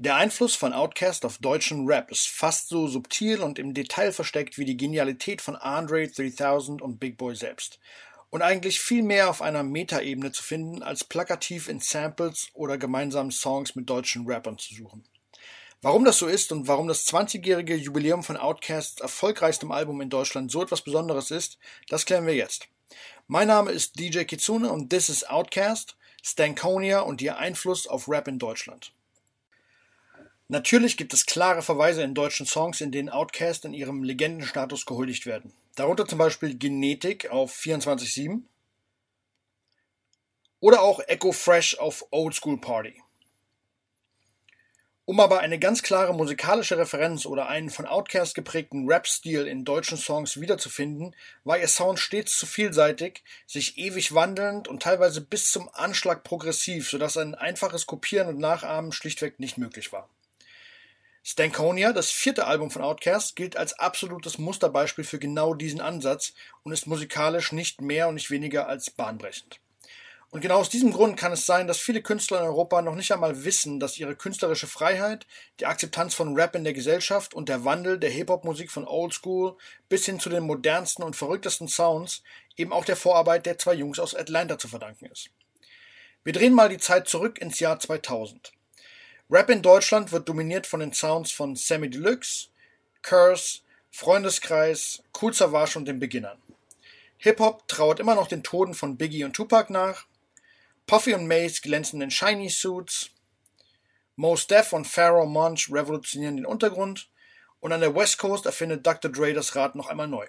Der Einfluss von Outkast auf deutschen Rap ist fast so subtil und im Detail versteckt wie die Genialität von Andre 3000 und Big Boy selbst. Und eigentlich viel mehr auf einer Metaebene zu finden, als plakativ in Samples oder gemeinsamen Songs mit deutschen Rappern zu suchen. Warum das so ist und warum das 20-jährige Jubiläum von Outcasts erfolgreichstem Album in Deutschland so etwas Besonderes ist, das klären wir jetzt. Mein Name ist DJ Kitsune und this is Outcast, Stankonia und ihr Einfluss auf Rap in Deutschland. Natürlich gibt es klare Verweise in deutschen Songs, in denen Outkast in ihrem Legendenstatus gehuldigt werden. Darunter zum Beispiel Genetik auf 24-7 oder auch Echo Fresh auf Old School Party. Um aber eine ganz klare musikalische Referenz oder einen von Outkast geprägten Rap-Stil in deutschen Songs wiederzufinden, war ihr Sound stets zu vielseitig, sich ewig wandelnd und teilweise bis zum Anschlag progressiv, sodass ein einfaches Kopieren und Nachahmen schlichtweg nicht möglich war. Stankonia, das vierte Album von Outkast, gilt als absolutes Musterbeispiel für genau diesen Ansatz und ist musikalisch nicht mehr und nicht weniger als bahnbrechend. Und genau aus diesem Grund kann es sein, dass viele Künstler in Europa noch nicht einmal wissen, dass ihre künstlerische Freiheit, die Akzeptanz von Rap in der Gesellschaft und der Wandel der Hip-Hop-Musik von Oldschool bis hin zu den modernsten und verrücktesten Sounds eben auch der Vorarbeit der zwei Jungs aus Atlanta zu verdanken ist. Wir drehen mal die Zeit zurück ins Jahr 2000. Rap in Deutschland wird dominiert von den Sounds von Sammy Deluxe, Curse, Freundeskreis, Cool Savage und den Beginnern. Hip-Hop trauert immer noch den Toten von Biggie und Tupac nach. Puffy und Mace glänzen in Shiny Suits. Mos Def und Pharaoh Monch revolutionieren den Untergrund. Und an der West Coast erfindet Dr. Dre das Rad noch einmal neu.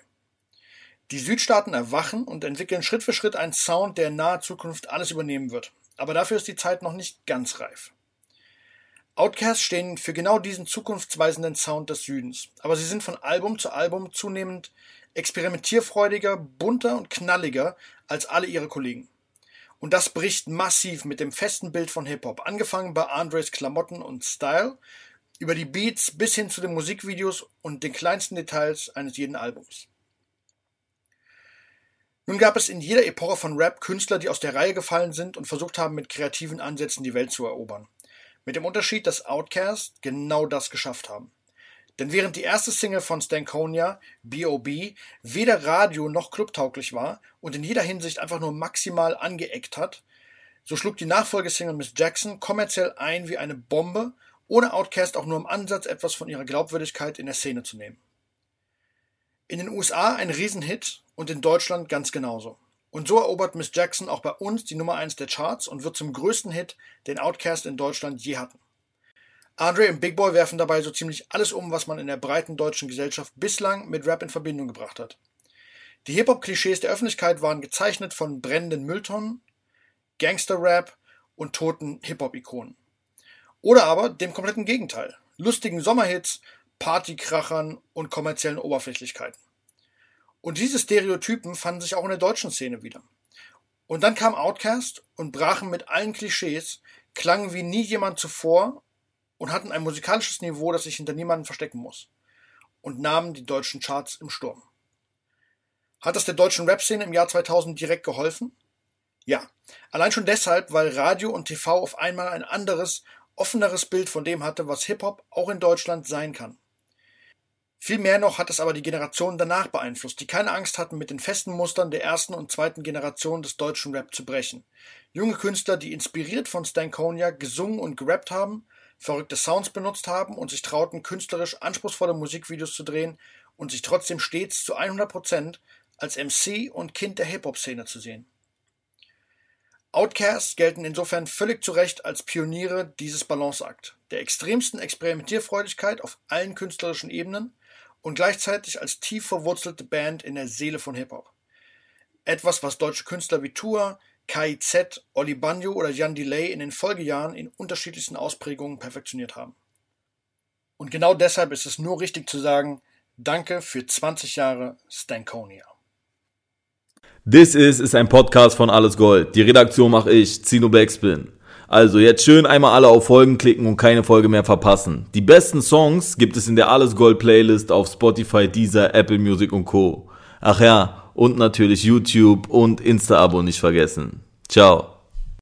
Die Südstaaten erwachen und entwickeln Schritt für Schritt einen Sound, der in naher Zukunft alles übernehmen wird. Aber dafür ist die Zeit noch nicht ganz reif. Outcasts stehen für genau diesen zukunftsweisenden Sound des Südens, aber sie sind von Album zu Album zunehmend experimentierfreudiger, bunter und knalliger als alle ihre Kollegen. Und das bricht massiv mit dem festen Bild von Hip-Hop, angefangen bei Andres Klamotten und Style, über die Beats bis hin zu den Musikvideos und den kleinsten Details eines jeden Albums. Nun gab es in jeder Epoche von Rap Künstler, die aus der Reihe gefallen sind und versucht haben, mit kreativen Ansätzen die Welt zu erobern. Mit dem Unterschied, dass Outkast genau das geschafft haben. Denn während die erste Single von Stankonia, B.O.B., weder radio noch clubtauglich war und in jeder Hinsicht einfach nur maximal angeeckt hat, so schlug die Nachfolgesingle Miss Jackson kommerziell ein wie eine Bombe, ohne Outkast auch nur im Ansatz etwas von ihrer Glaubwürdigkeit in der Szene zu nehmen. In den USA ein Riesenhit und in Deutschland ganz genauso. Und so erobert Miss Jackson auch bei uns die Nummer 1 der Charts und wird zum größten Hit, den Outcast in Deutschland je hatten. Andre und Big Boy werfen dabei so ziemlich alles um, was man in der breiten deutschen Gesellschaft bislang mit Rap in Verbindung gebracht hat. Die Hip-Hop-Klischees der Öffentlichkeit waren gezeichnet von brennenden Mülltonnen, Gangster-Rap und toten Hip-Hop-Ikonen. Oder aber dem kompletten Gegenteil. Lustigen Sommerhits, Partykrachern und kommerziellen Oberflächlichkeiten. Und diese Stereotypen fanden sich auch in der deutschen Szene wieder. Und dann kam Outcast und brachen mit allen Klischees, klangen wie nie jemand zuvor und hatten ein musikalisches Niveau, das sich hinter niemanden verstecken muss. Und nahmen die deutschen Charts im Sturm. Hat das der deutschen Rap-Szene im Jahr 2000 direkt geholfen? Ja. Allein schon deshalb, weil Radio und TV auf einmal ein anderes, offeneres Bild von dem hatte, was Hip-Hop auch in Deutschland sein kann. Viel mehr noch hat es aber die Generationen danach beeinflusst, die keine Angst hatten, mit den festen Mustern der ersten und zweiten Generation des deutschen Rap zu brechen. Junge Künstler, die inspiriert von Stankonia gesungen und gerappt haben, verrückte Sounds benutzt haben und sich trauten, künstlerisch anspruchsvolle Musikvideos zu drehen und sich trotzdem stets zu 100% als MC und Kind der Hip-Hop-Szene zu sehen. Outcasts gelten insofern völlig zu Recht als Pioniere dieses Balanceakt, der extremsten Experimentierfreudigkeit auf allen künstlerischen Ebenen und gleichzeitig als tief verwurzelte Band in der Seele von Hip-Hop. Etwas, was deutsche Künstler wie Tour, KIZ, Oli Banjo oder Jan Delay in den Folgejahren in unterschiedlichsten Ausprägungen perfektioniert haben. Und genau deshalb ist es nur richtig zu sagen, danke für 20 Jahre Stankonia. This is ist ein Podcast von Alles Gold. Die Redaktion mache ich, Zino Backspin. Also jetzt schön einmal alle auf Folgen klicken und keine Folge mehr verpassen. Die besten Songs gibt es in der Alles Gold Playlist auf Spotify, Deezer, Apple Music und Co. Ach ja, und natürlich YouTube und Insta-Abo nicht vergessen. Ciao.